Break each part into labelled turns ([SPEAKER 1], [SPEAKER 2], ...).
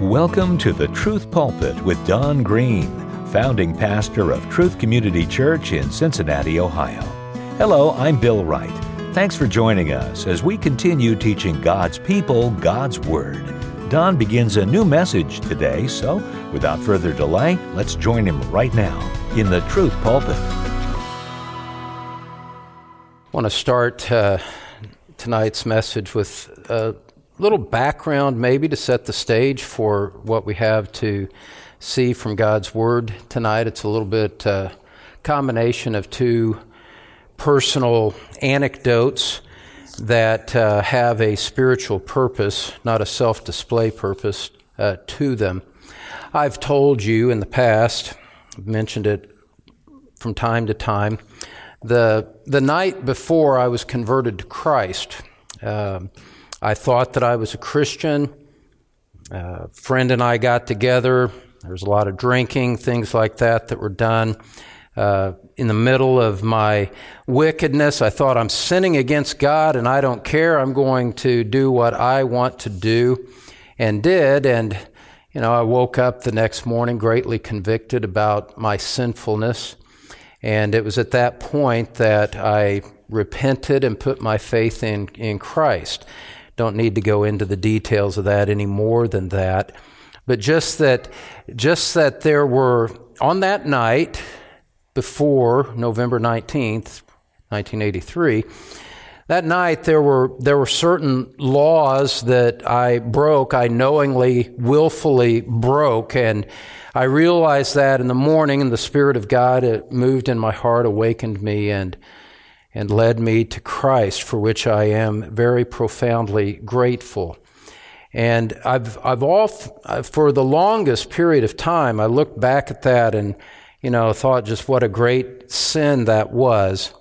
[SPEAKER 1] Welcome to the Truth Pulpit with Don Green, founding pastor of Truth Community Church in Cincinnati, Ohio. Hello, I'm Bill Wright. Thanks for joining us as we continue teaching God's people God's Word. Don begins a new message today, so without further delay, let's join him right now in the Truth Pulpit.
[SPEAKER 2] I want to start uh, tonight's message with a little background, maybe to set the stage for what we have to see from God's Word tonight. It's a little bit uh, combination of two personal anecdotes that uh, have a spiritual purpose, not a self display purpose uh, to them. I've told you in the past, I've mentioned it from time to time, the, the night before I was converted to Christ, uh, I thought that I was a Christian. a friend and I got together. There was a lot of drinking, things like that that were done. Uh, in the middle of my wickedness, I thought I'm sinning against God and I don't care. I'm going to do what I want to do and did. And, you know, I woke up the next morning greatly convicted about my sinfulness. And it was at that point that I repented and put my faith in, in Christ. Don't need to go into the details of that any more than that. But just that, just that there were, on that night before November 19th, 1983, that night there were there were certain laws that I broke, I knowingly, willfully broke, and I realized that in the morning, and the Spirit of God it moved in my heart, awakened me, and and led me to Christ, for which I am very profoundly grateful. And I've I've all for the longest period of time, I looked back at that and you know thought just what a great sin that was.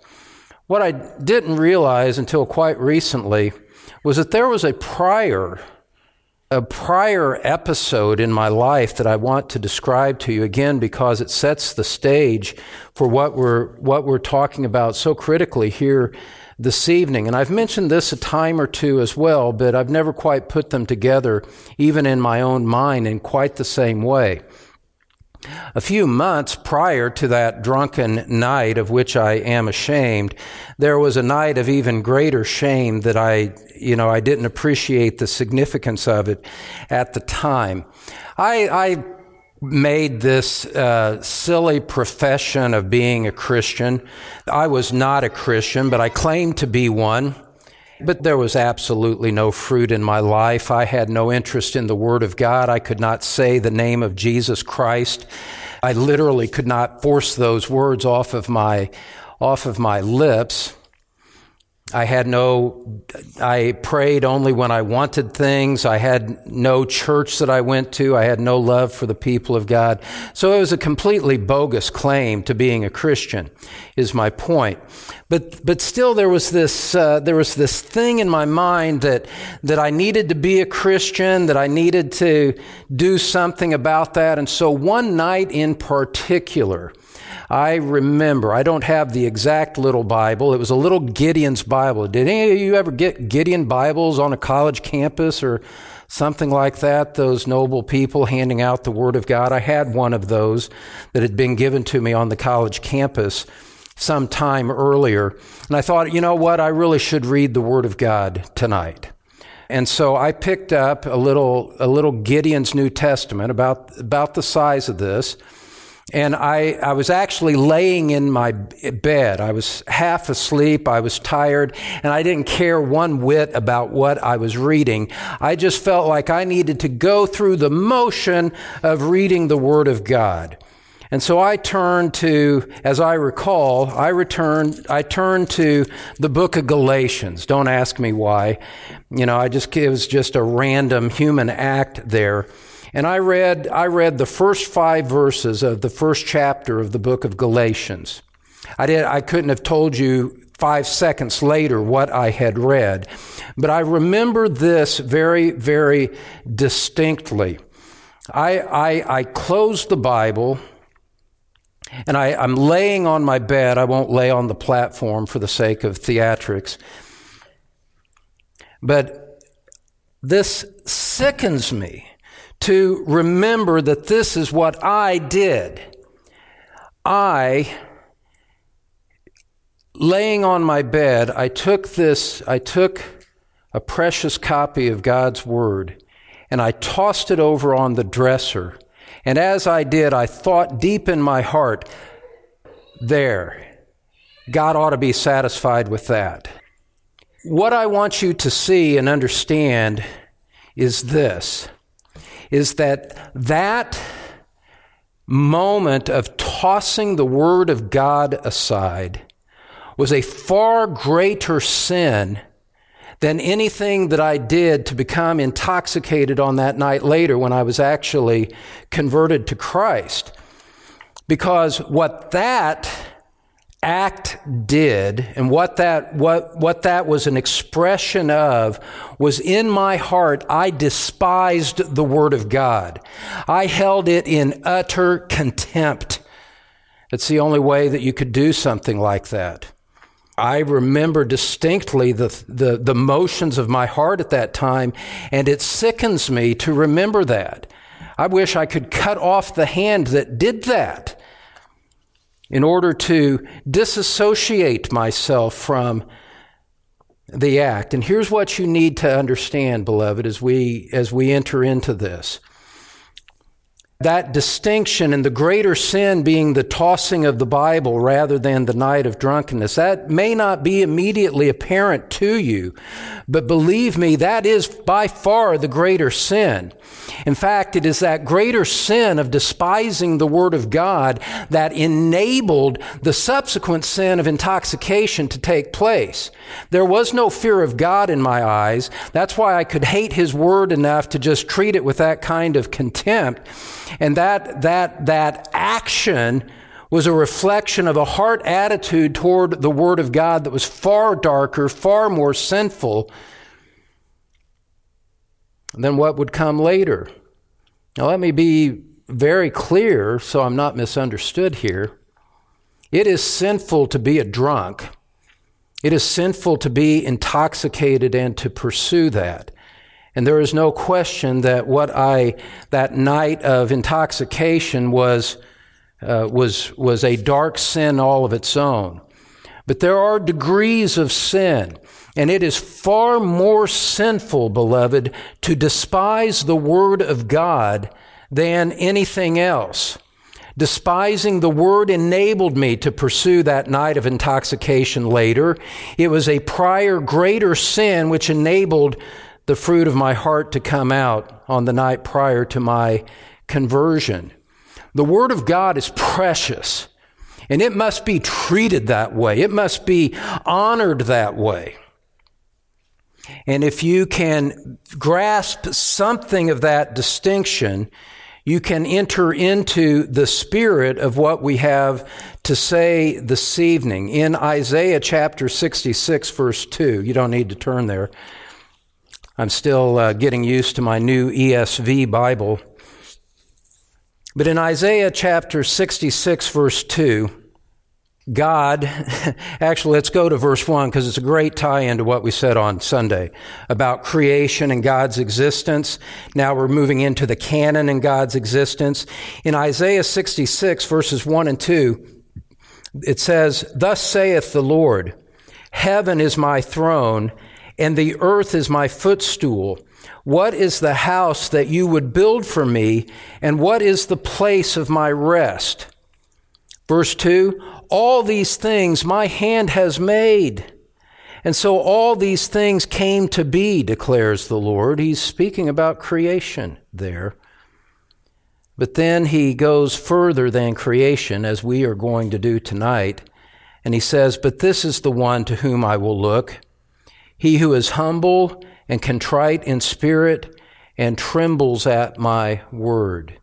[SPEAKER 2] What I didn't realize until quite recently was that there was a prior a prior episode in my life that I want to describe to you again because it sets the stage for what we're what we're talking about so critically here this evening. And I've mentioned this a time or two as well, but I've never quite put them together even in my own mind in quite the same way. A few months prior to that drunken night of which I am ashamed, there was a night of even greater shame that I, you know, I didn't appreciate the significance of it at the time. I, I made this uh, silly profession of being a Christian. I was not a Christian, but I claimed to be one. But there was absolutely no fruit in my life. I had no interest in the Word of God. I could not say the name of Jesus Christ. I literally could not force those words off of my, off of my lips. I had no, I prayed only when I wanted things. I had no church that I went to. I had no love for the people of God. So it was a completely bogus claim to being a Christian, is my point. But, but still there was this, uh, there was this thing in my mind that, that I needed to be a Christian, that I needed to do something about that. And so one night in particular, I remember, I don't have the exact little Bible. It was a little Gideon's Bible. Did any of you ever get Gideon Bibles on a college campus or something like that? Those noble people handing out the Word of God. I had one of those that had been given to me on the college campus some time earlier. And I thought, you know what? I really should read the Word of God tonight. And so I picked up a little, a little Gideon's New Testament about, about the size of this. And I, I was actually laying in my bed. I was half asleep. I was tired and I didn't care one whit about what I was reading. I just felt like I needed to go through the motion of reading the Word of God. And so I turned to, as I recall, I returned, I turned to the book of Galatians. Don't ask me why. You know, I just, it was just a random human act there. And I read, I read the first five verses of the first chapter of the book of Galatians. I did, I couldn't have told you five seconds later what I had read, but I remember this very, very distinctly. I, I, I closed the Bible and I, I'm laying on my bed. I won't lay on the platform for the sake of theatrics. But this sickens me to remember that this is what I did. I, laying on my bed, I took this, I took a precious copy of God's Word and I tossed it over on the dresser. And as I did, I thought deep in my heart, there, God ought to be satisfied with that. What I want you to see and understand is this is that that moment of tossing the word of God aside was a far greater sin than anything that I did to become intoxicated on that night later when I was actually converted to Christ. Because what that act did and what that what what that was an expression of was in my heart I despised the word of God. I held it in utter contempt. It's the only way that you could do something like that. I remember distinctly the, the, the motions of my heart at that time, and it sickens me to remember that. I wish I could cut off the hand that did that in order to disassociate myself from the act. And here's what you need to understand, beloved, as we, as we enter into this. That distinction and the greater sin being the tossing of the Bible rather than the night of drunkenness, that may not be immediately apparent to you, but believe me, that is by far the greater sin. In fact, it is that greater sin of despising the Word of God that enabled the subsequent sin of intoxication to take place. There was no fear of God in my eyes. That's why I could hate His Word enough to just treat it with that kind of contempt. And that, that, that action was a reflection of a heart attitude toward the Word of God that was far darker, far more sinful than what would come later. Now, let me be very clear so I'm not misunderstood here. It is sinful to be a drunk. It is sinful to be intoxicated and to pursue that. And there is no question that what I, that night of intoxication was, uh, was, was a dark sin all of its own. But there are degrees of sin. And it is far more sinful, beloved, to despise the Word of God than anything else. Despising the Word enabled me to pursue that night of intoxication later. It was a prior greater sin which enabled the fruit of my heart to come out on the night prior to my conversion. The Word of God is precious, and it must be treated that way. It must be honored that way. And if you can grasp something of that distinction, you can enter into the spirit of what we have to say this evening. In Isaiah chapter 66, verse 2, you don't need to turn there. I'm still uh, getting used to my new ESV Bible. But in Isaiah chapter 66, verse 2, God, actually, let's go to verse 1 because it's a great tie into what we said on Sunday about creation and God's existence. Now we're moving into the canon and God's existence. In Isaiah 66, verses 1 and 2, it says, Thus saith the Lord, Heaven is my throne, and the earth is my footstool. What is the house that you would build for me, and what is the place of my rest? Verse 2 All these things my hand has made. And so all these things came to be, declares the Lord. He's speaking about creation there. But then he goes further than creation, as we are going to do tonight. And he says, But this is the one to whom I will look. He who is humble and contrite in spirit and trembles at my word.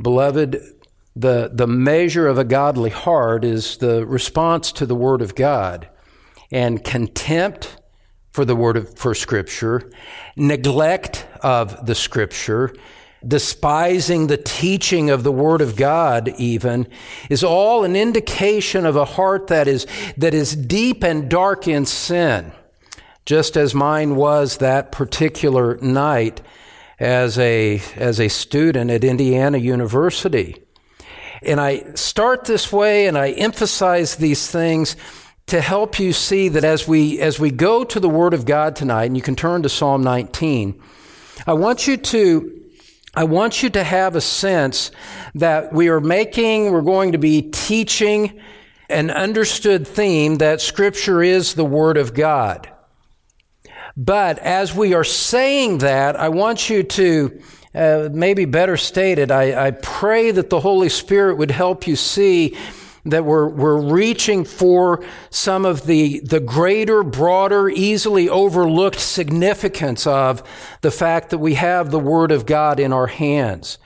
[SPEAKER 2] Beloved, the, the measure of a godly heart is the response to the Word of God and contempt for the Word of, for Scripture, neglect of the Scripture, despising the teaching of the Word of God even, is all an indication of a heart that is, that is deep and dark in sin, just as mine was that particular night as a, as a student at Indiana University. And I start this way and I emphasize these things to help you see that as we, as we go to the Word of God tonight, and you can turn to Psalm 19, I want you to I want you to have a sense that we are making, we're going to be teaching an understood theme that Scripture is the Word of God. But as we are saying that, I want you to, uh, maybe better stated, I, I pray that the Holy Spirit would help you see that we're, we're reaching for some of the, the greater, broader, easily overlooked significance of the fact that we have the Word of God in our hands.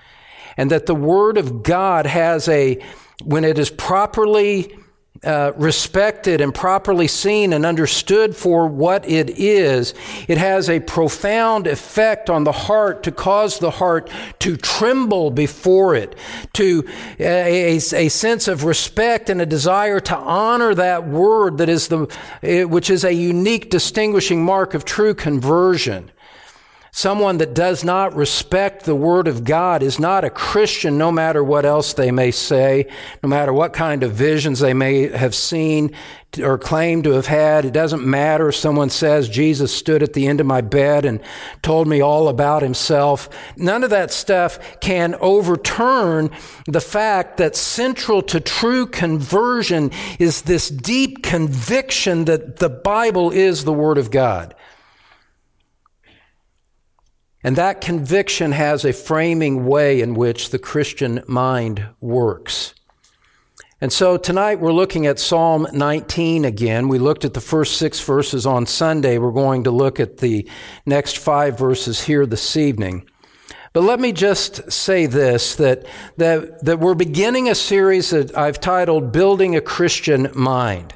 [SPEAKER 2] And that the Word of God has a, when it is properly uh, respected and properly seen and understood for what it is, it has a profound effect on the heart to cause the heart to tremble before it, to a, a, a sense of respect and a desire to honor that word that is the, which is a unique distinguishing mark of true conversion. Someone that does not respect the Word of God is not a Christian, no matter what else they may say, no matter what kind of visions they may have seen or claim to have had. It doesn't matter if someone says Jesus stood at the end of my bed and told me all about himself. None of that stuff can overturn the fact that central to true conversion is this deep conviction that the Bible is the Word of God. And that conviction has a framing way in which the Christian mind works. And so tonight we're looking at Psalm 19 again. We looked at the first six verses on Sunday. We're going to look at the next five verses here this evening. But let me just say this that, that, that we're beginning a series that I've titled Building a Christian Mind.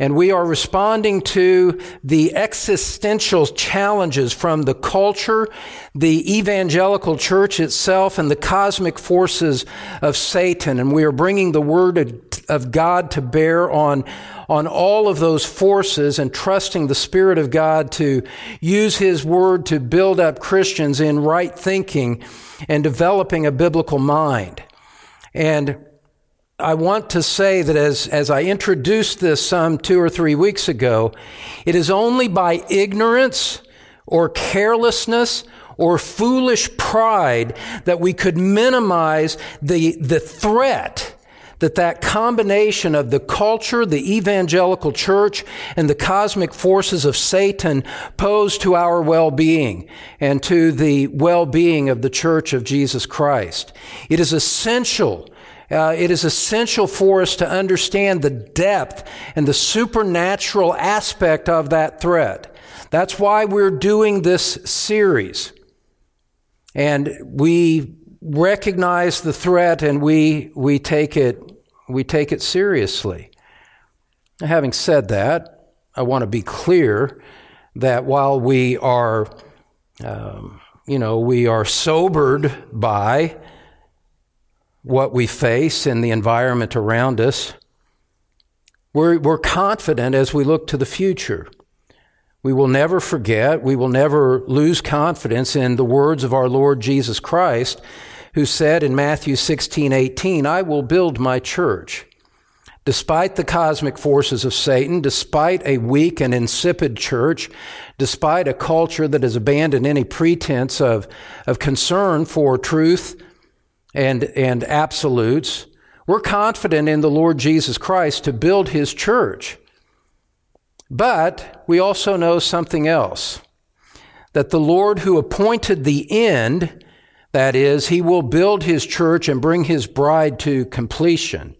[SPEAKER 2] And we are responding to the existential challenges from the culture, the evangelical church itself, and the cosmic forces of Satan. And we are bringing the word of God to bear on, on all of those forces and trusting the Spirit of God to use His word to build up Christians in right thinking and developing a biblical mind. And I want to say that as, as I introduced this some two or three weeks ago, it is only by ignorance or carelessness or foolish pride that we could minimize the, the threat that that combination of the culture, the evangelical church, and the cosmic forces of Satan pose to our well-being and to the well-being of the church of Jesus Christ. It is essential uh, it is essential for us to understand the depth and the supernatural aspect of that threat. That's why we're doing this series. And we recognize the threat and we, we, take, it, we take it seriously. Having said that, I want to be clear that while we are, um, you know, we are sobered by what we face and the environment around us. We're, we're confident as we look to the future. We will never forget, we will never lose confidence in the words of our Lord Jesus Christ, who said in Matthew 16, 18, I will build my church. Despite the cosmic forces of Satan, despite a weak and insipid church, despite a culture that has abandoned any pretense of, of concern for truth and, and absolutes. We're confident in the Lord Jesus Christ to build his church. But we also know something else that the Lord who appointed the end, that is, he will build his church and bring his bride to completion.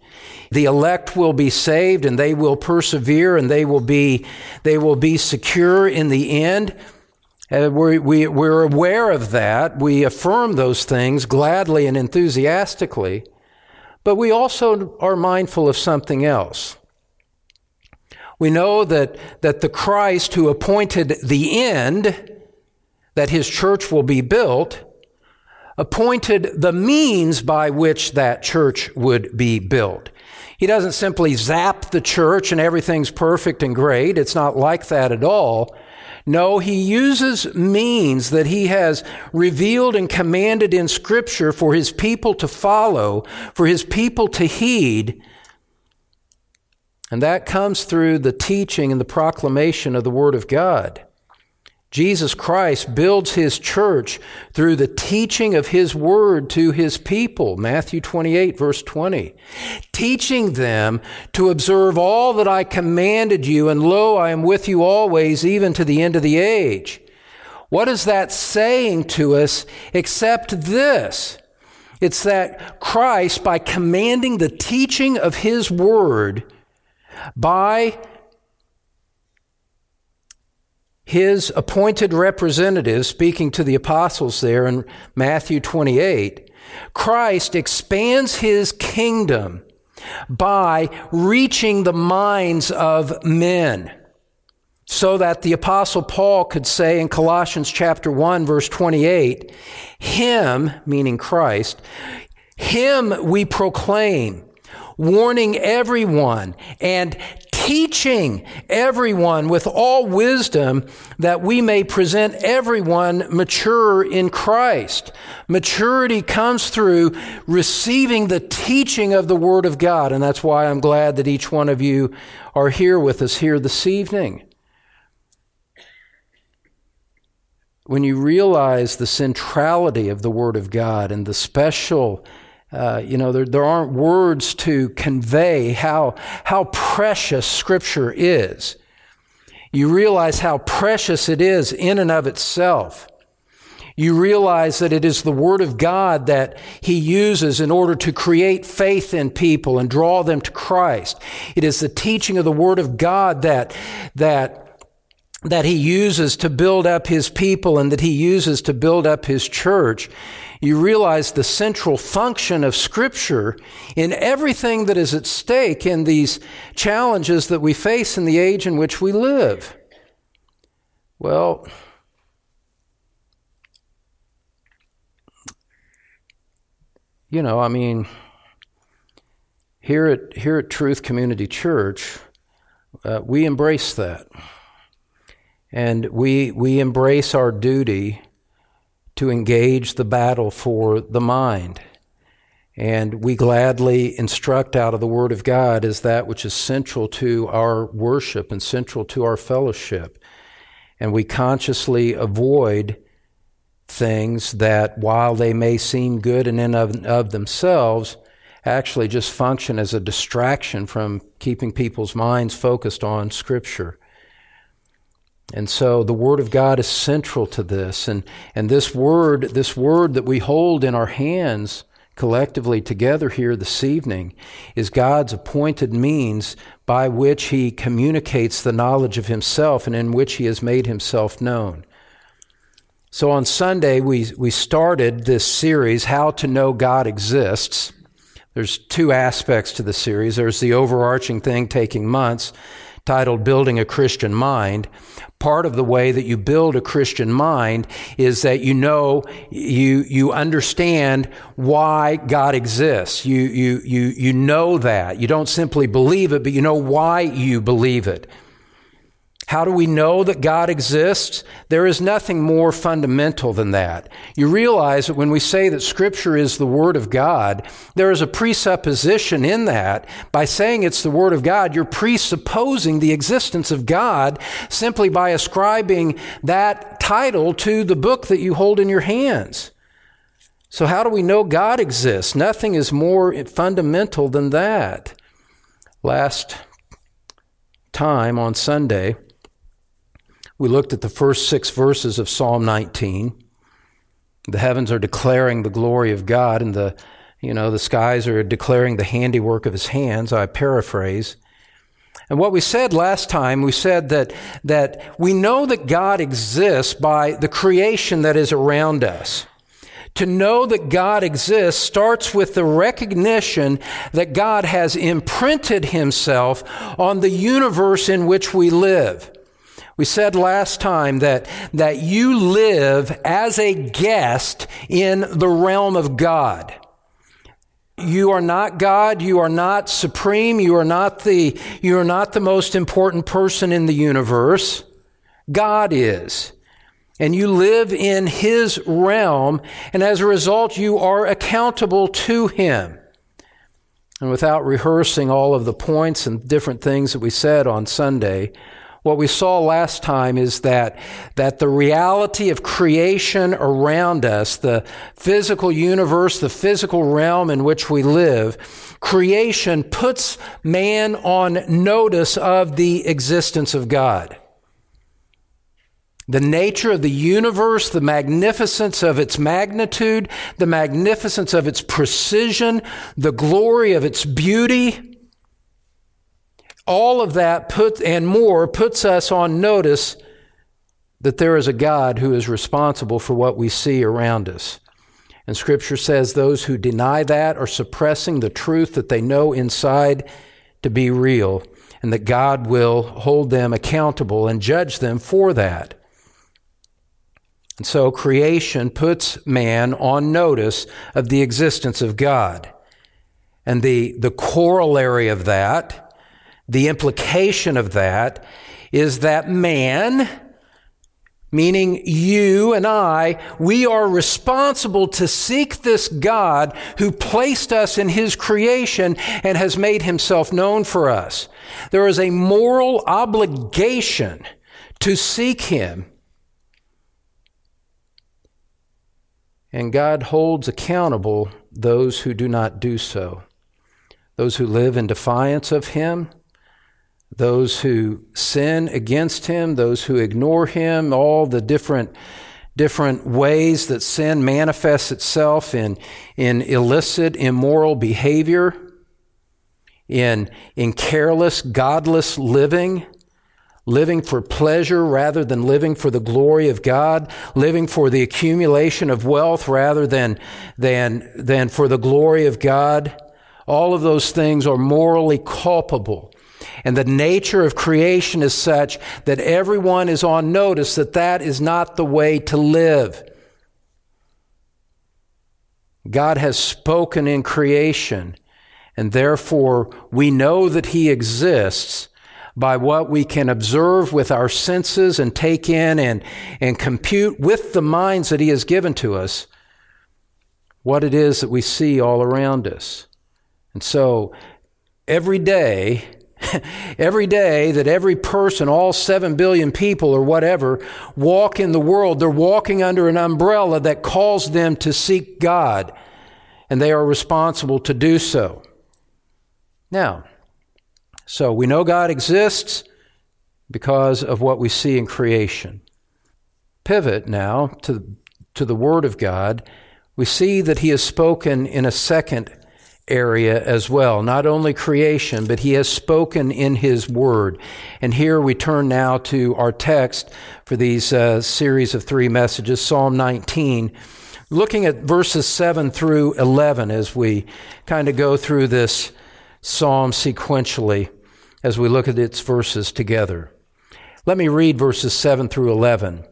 [SPEAKER 2] The elect will be saved and they will persevere and they will be, they will be secure in the end. Uh, we, we, we're aware of that. We affirm those things gladly and enthusiastically. But we also are mindful of something else. We know that, that the Christ who appointed the end, that his church will be built, appointed the means by which that church would be built. He doesn't simply zap the church and everything's perfect and great. It's not like that at all. No, he uses means that he has revealed and commanded in Scripture for his people to follow, for his people to heed. And that comes through the teaching and the proclamation of the Word of God. Jesus Christ builds his church through the teaching of his word to his people. Matthew 28 verse 20. Teaching them to observe all that I commanded you, and lo, I am with you always, even to the end of the age. What is that saying to us except this? It's that Christ, by commanding the teaching of his word, by his appointed representative, speaking to the apostles there in Matthew 28, Christ expands his kingdom by reaching the minds of men. So that the apostle Paul could say in Colossians chapter 1 verse 28, him, meaning Christ, him we proclaim, warning everyone and teaching everyone with all wisdom that we may present everyone mature in Christ. Maturity comes through receiving the teaching of the Word of God, and that's why I'm glad that each one of you are here with us here this evening. When you realize the centrality of the Word of God and the special uh, you know, there, there aren't words to convey how, how precious Scripture is. You realize how precious it is in and of itself. You realize that it is the Word of God that He uses in order to create faith in people and draw them to Christ. It is the teaching of the Word of God that, that that he uses to build up his people and that he uses to build up his church you realize the central function of Scripture in everything that is at stake in these challenges that we face in the age in which we live. Well, you know, I mean, here at, here at Truth Community Church, uh, we embrace that. And we, we embrace our duty to engage the battle for the mind. And we gladly instruct out of the Word of God as that which is central to our worship and central to our fellowship. And we consciously avoid things that, while they may seem good in and of, of themselves, actually just function as a distraction from keeping people's minds focused on Scripture. And so the Word of God is central to this. And, and this Word, this Word that we hold in our hands collectively together here this evening is God's appointed means by which He communicates the knowledge of Himself and in which He has made Himself known. So on Sunday, we, we started this series, How to Know God Exists. There's two aspects to the series. There's the overarching thing taking months titled Building a Christian Mind. Part of the way that you build a Christian mind is that you know, you, you understand why God exists. You, you, you, you know that. You don't simply believe it, but you know why you believe it. How do we know that God exists? There is nothing more fundamental than that. You realize that when we say that Scripture is the Word of God, there is a presupposition in that. By saying it's the Word of God, you're presupposing the existence of God simply by ascribing that title to the book that you hold in your hands. So, how do we know God exists? Nothing is more fundamental than that. Last time on Sunday, we looked at the first six verses of Psalm 19. The heavens are declaring the glory of God, and the you know the skies are declaring the handiwork of His hands. I paraphrase. And what we said last time, we said that, that we know that God exists by the creation that is around us. To know that God exists starts with the recognition that God has imprinted himself on the universe in which we live. We said last time that, that you live as a guest in the realm of God. You are not God. You are not supreme. You are not the, you are not the most important person in the universe. God is. And you live in His realm, and as a result, you are accountable to Him. And without rehearsing all of the points and different things that we said on Sunday, what we saw last time is that, that the reality of creation around us, the physical universe, the physical realm in which we live, creation puts man on notice of the existence of God. The nature of the universe, the magnificence of its magnitude, the magnificence of its precision, the glory of its beauty, all of that put and more puts us on notice that there is a God who is responsible for what we see around us. And scripture says those who deny that are suppressing the truth that they know inside to be real and that God will hold them accountable and judge them for that. And so creation puts man on notice of the existence of God. And the, the corollary of that the implication of that is that man, meaning you and I, we are responsible to seek this God who placed us in his creation and has made himself known for us. There is a moral obligation to seek him. And God holds accountable those who do not do so, those who live in defiance of him those who sin against him, those who ignore him, all the different different ways that sin manifests itself in, in illicit, immoral behavior, in, in careless, godless living, living for pleasure rather than living for the glory of God, living for the accumulation of wealth rather than, than, than for the glory of God. All of those things are morally culpable and the nature of creation is such that everyone is on notice that that is not the way to live. God has spoken in creation, and therefore we know that He exists by what we can observe with our senses and take in and, and compute with the minds that He has given to us what it is that we see all around us. And so every day, every day that every person, all 7 billion people or whatever, walk in the world, they're walking under an umbrella that calls them to seek God, and they are responsible to do so. Now, so we know God exists because of what we see in creation. Pivot now to, to the Word of God. We see that He has spoken in a second area as well. Not only creation, but he has spoken in his word. And here we turn now to our text for these uh, series of three messages, Psalm 19. Looking at verses 7 through 11 as we kind of go through this psalm sequentially as we look at its verses together. Let me read verses 7 through 11,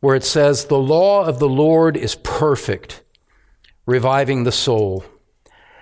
[SPEAKER 2] where it says, The law of the Lord is perfect, reviving the soul.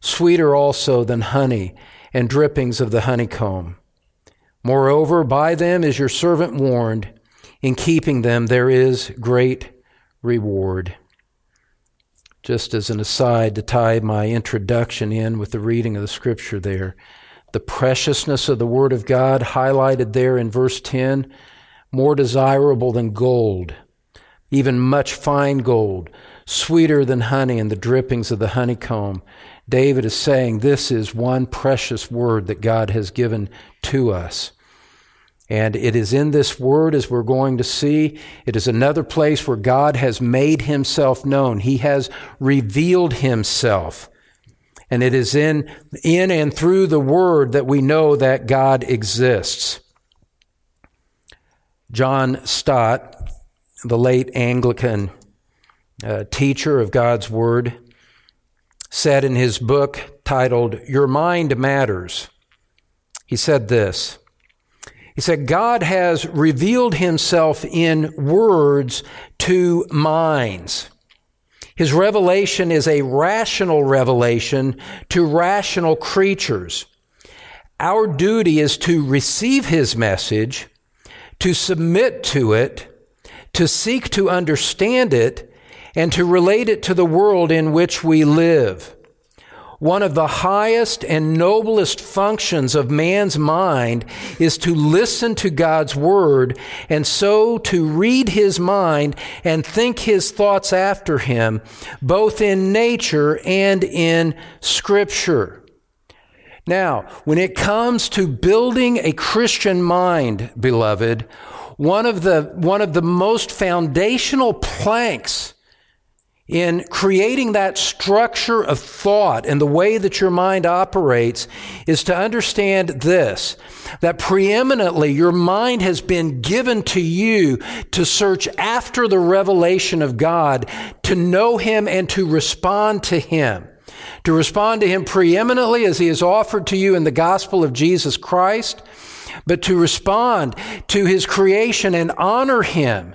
[SPEAKER 2] sweeter also than honey and drippings of the honeycomb. Moreover, by them is your servant warned. In keeping them, there is great reward. Just as an aside to tie my introduction in with the reading of the scripture there, the preciousness of the Word of God highlighted there in verse 10 more desirable than gold, even much fine gold, sweeter than honey and the drippings of the honeycomb. David is saying this is one precious word that God has given to us. And it is in this word, as we're going to see, it is another place where God has made himself known. He has revealed himself. And it is in, in and through the word that we know that God exists. John Stott, the late Anglican uh, teacher of God's Word, said in his book titled Your Mind Matters, he said this. He said, God has revealed himself in words to minds. His revelation is a rational revelation to rational creatures. Our duty is to receive his message, to submit to it, to seek to understand it, and to relate it to the world in which we live. One of the highest and noblest functions of man's mind is to listen to God's Word and so to read His mind and think His thoughts after Him, both in nature and in Scripture. Now, when it comes to building a Christian mind, beloved, one of the, one of the most foundational planks in creating that structure of thought and the way that your mind operates is to understand this that preeminently your mind has been given to you to search after the revelation of God, to know Him and to respond to Him. To respond to Him preeminently as He is offered to you in the gospel of Jesus Christ, but to respond to His creation and honor Him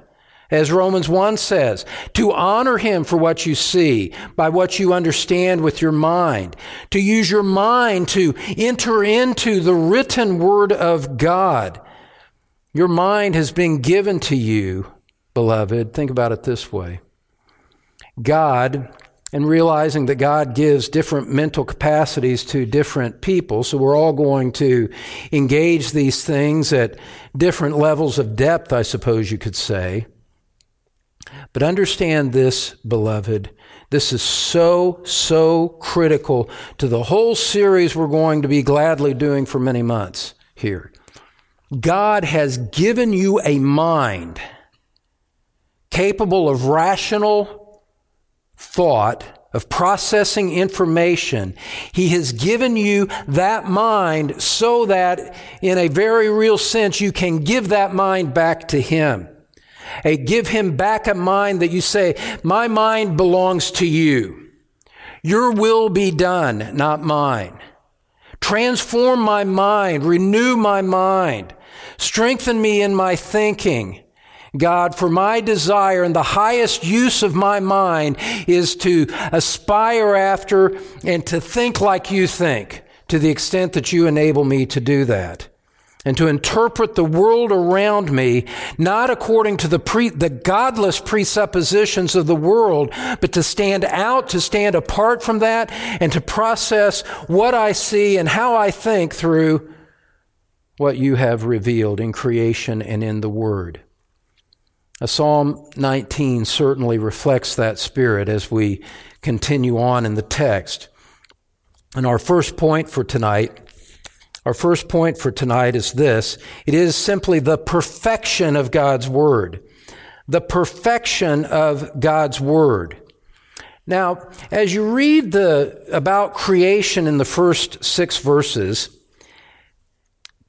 [SPEAKER 2] as Romans 1 says, to honor him for what you see, by what you understand with your mind, to use your mind to enter into the written word of God. Your mind has been given to you, beloved. Think about it this way God, and realizing that God gives different mental capacities to different people, so we're all going to engage these things at different levels of depth, I suppose you could say. But understand this, beloved. This is so, so critical to the whole series we're going to be gladly doing for many months here. God has given you a mind capable of rational thought, of processing information. He has given you that mind so that, in a very real sense, you can give that mind back to Him. A give him back a mind that you say, my mind belongs to you. Your will be done, not mine. Transform my mind, renew my mind, strengthen me in my thinking. God, for my desire and the highest use of my mind is to aspire after and to think like you think to the extent that you enable me to do that and to interpret the world around me not according to the pre, the godless presuppositions of the world, but to stand out, to stand apart from that, and to process what I see and how I think through what you have revealed in creation and in the Word. A Psalm 19 certainly reflects that spirit as we continue on in the text. And our first point for tonight our first point for tonight is this. It is simply the perfection of God's Word. The perfection of God's Word. Now, as you read the, about creation in the first six verses,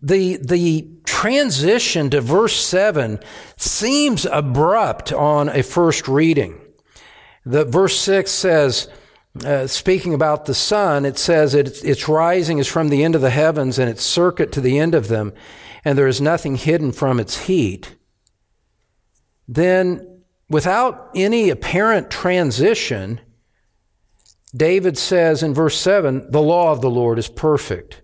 [SPEAKER 2] the, the transition to verse 7 seems abrupt on a first reading. The verse 6 says, uh, speaking about the sun, it says its, its rising is from the end of the heavens and its circuit to the end of them, and there is nothing hidden from its heat. Then, without any apparent transition, David says in verse 7 the law of the Lord is perfect.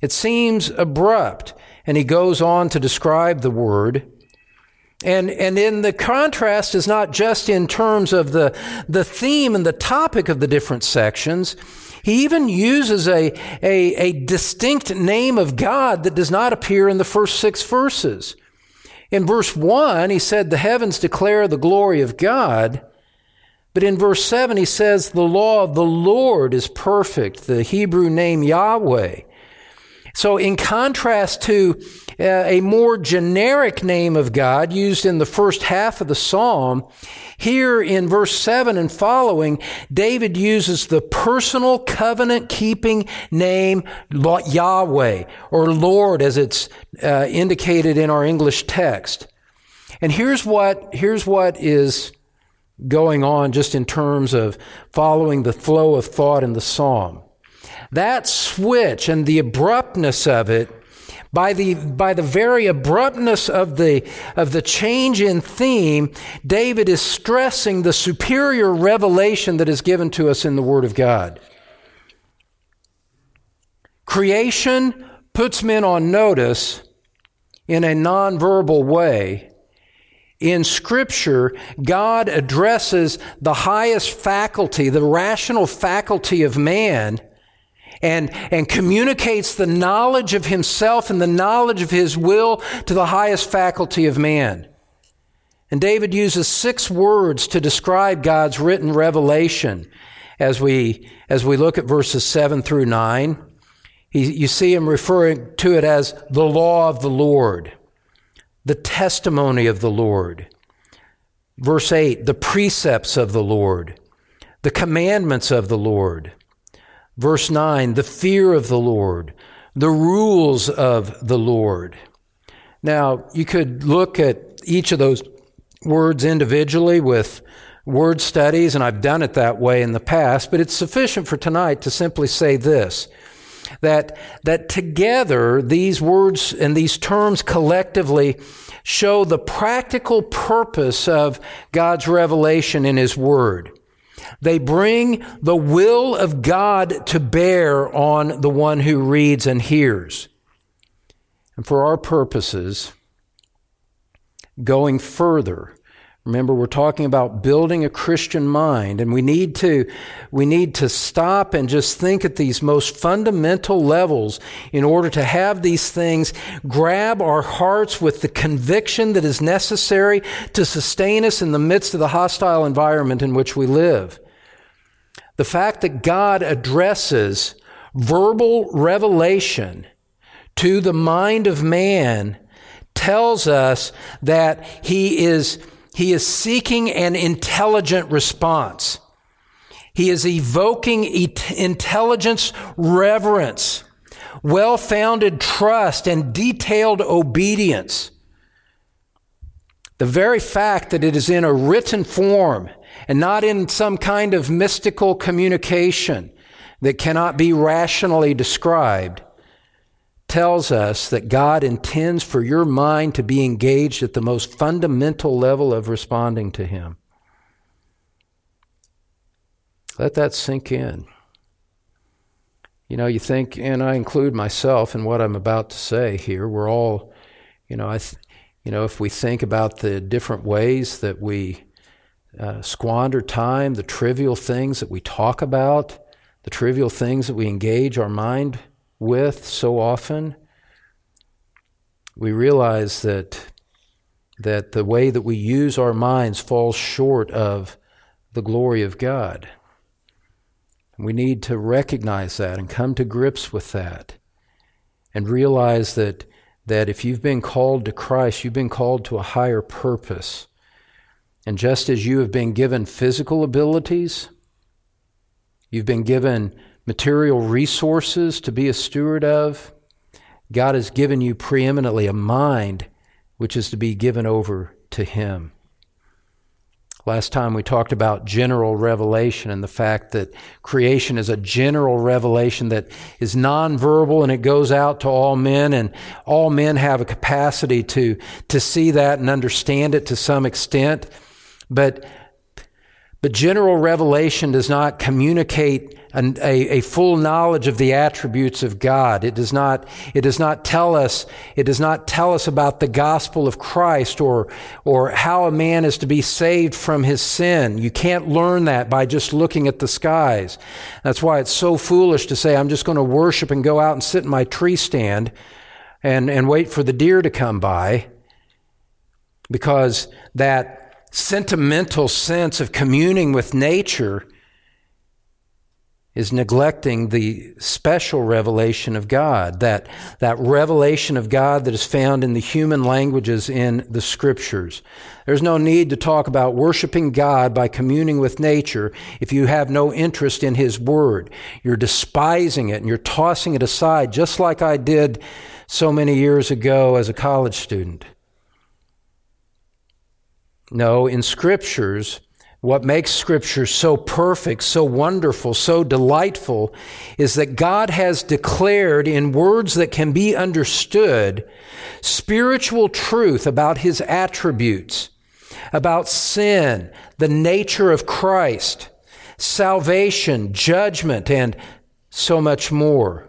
[SPEAKER 2] It seems abrupt, and he goes on to describe the word. And, and in the contrast is not just in terms of the, the theme and the topic of the different sections. He even uses a, a, a distinct name of God that does not appear in the first six verses. In verse 1, he said, The heavens declare the glory of God. But in verse 7, he says, The law of the Lord is perfect, the Hebrew name Yahweh. So, in contrast to uh, a more generic name of God used in the first half of the psalm, here in verse 7 and following, David uses the personal covenant keeping name Yahweh or Lord as it's uh, indicated in our English text. And here's what, here's what is going on just in terms of following the flow of thought in the psalm. That switch and the abruptness of it, by the, by the very abruptness of the, of the change in theme, David is stressing the superior revelation that is given to us in the Word of God. Creation puts men on notice in a nonverbal way. In Scripture, God addresses the highest faculty, the rational faculty of man, and, and communicates the knowledge of himself and the knowledge of his will to the highest faculty of man. And David uses six words to describe God's written revelation as we, as we look at verses 7 through 9. He, you see him referring to it as the law of the Lord, the testimony of the Lord. Verse 8, the precepts of the Lord, the commandments of the Lord. Verse 9, the fear of the Lord, the rules of the Lord. Now, you could look at each of those words individually with word studies, and I've done it that way in the past, but it's sufficient for tonight to simply say this that, that together these words and these terms collectively show the practical purpose of God's revelation in His Word. They bring the will of God to bear on the one who reads and hears. And for our purposes, going further, Remember, we're talking about building a Christian mind, and we need to, we need to stop and just think at these most fundamental levels in order to have these things grab our hearts with the conviction that is necessary to sustain us in the midst of the hostile environment in which we live. The fact that God addresses verbal revelation to the mind of man tells us that he is he is seeking an intelligent response. He is evoking intelligence, reverence, well founded trust, and detailed obedience. The very fact that it is in a written form and not in some kind of mystical communication that cannot be rationally described tells us that God intends for your mind to be engaged at the most fundamental level of responding to Him. Let that sink in. You know, you think, and I include myself in what I'm about to say here. We're all, you know, I, th- you know, if we think about the different ways that we uh, squander time, the trivial things that we talk about, the trivial things that we engage our mind with so often, we realize that, that the way that we use our minds falls short of the glory of God. We need to recognize that and come to grips with that and realize that, that if you've been called to Christ, you've been called to a higher purpose. And just as you have been given physical abilities, you've been given material resources to be a steward of. God has given you preeminently a mind which is to be given over to Him. Last time we talked about general revelation and the fact that creation is a general revelation that is nonverbal and it goes out to all men and all men have a capacity to, to see that and understand it to some extent. But, but general revelation does not communicate an, a, a full knowledge of the attributes of God. It does not, it does not tell us, it does not tell us about the gospel of Christ or, or how a man is to be saved from his sin. You can't learn that by just looking at the skies. That's why it's so foolish to say, I'm just going to worship and go out and sit in my tree stand and, and wait for the deer to come by because that sentimental sense of communing with nature is neglecting the special revelation of God, that, that revelation of God that is found in the human languages in the scriptures. There's no need to talk about worshiping God by communing with nature if you have no interest in His Word. You're despising it and you're tossing it aside, just like I did so many years ago as a college student. No, in scriptures, what makes scripture so perfect, so wonderful, so delightful is that God has declared in words that can be understood spiritual truth about his attributes, about sin, the nature of Christ, salvation, judgment, and so much more.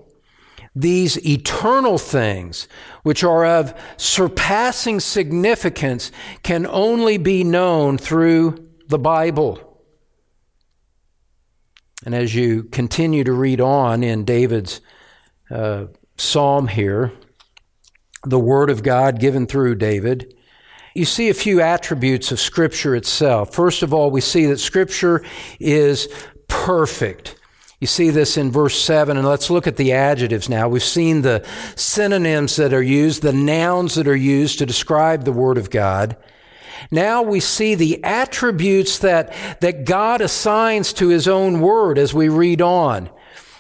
[SPEAKER 2] These eternal things, which are of surpassing significance, can only be known through the Bible. And as you continue to read on in David's uh, psalm here, the Word of God given through David, you see a few attributes of Scripture itself. First of all, we see that Scripture is perfect. You see this in verse 7, and let's look at the adjectives now. We've seen the synonyms that are used, the nouns that are used to describe the Word of God. Now we see the attributes that, that God assigns to His own Word as we read on.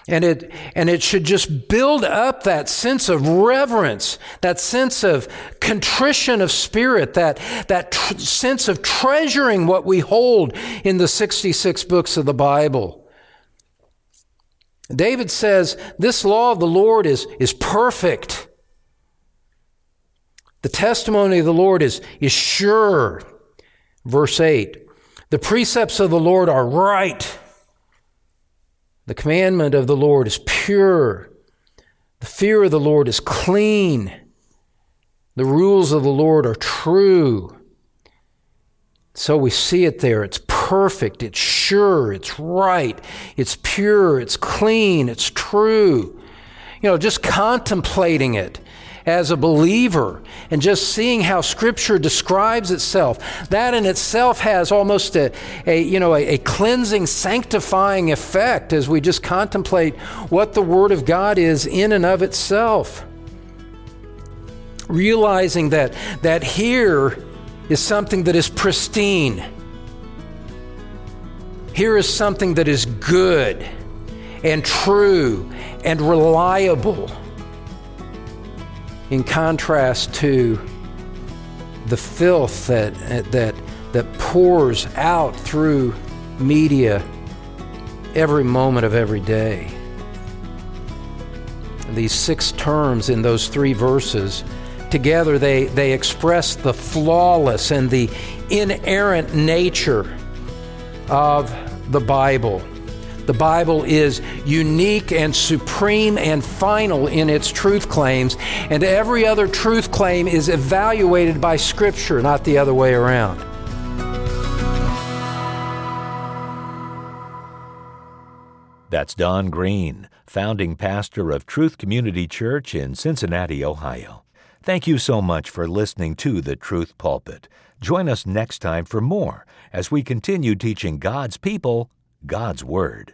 [SPEAKER 2] And it, and it should just build up that sense of reverence, that sense of contrition of spirit, that, that tr- sense of treasuring what we hold in the 66 books of the Bible. David says, This law of the Lord is, is perfect. The testimony of the Lord is, is sure. Verse 8 The precepts of the Lord are right. The commandment of the Lord is pure. The fear of the Lord is clean. The rules of the Lord are true. So we see it there. It's perfect, it's sure, it's right, it's pure, it's clean, it's true. You know, just contemplating it as a believer and just seeing how Scripture describes itself, that in itself has almost a, a you know, a, a cleansing, sanctifying effect as we just contemplate what the Word of God is in and of itself. Realizing that, that here is something that is pristine. Here is something that is good and true and reliable in contrast to the filth that, that, that pours out through media every moment of every day. These six terms in those three verses, together they, they express the flawless and the inerrant nature of the Bible. The Bible is unique and supreme and final in its truth claims, and every other truth claim is evaluated by Scripture, not the other way around.
[SPEAKER 1] That's Don Green, founding pastor of Truth Community Church in Cincinnati, Ohio. Thank you so much for listening to the Truth Pulpit. Join us next time for more as we continue teaching God's people God's Word.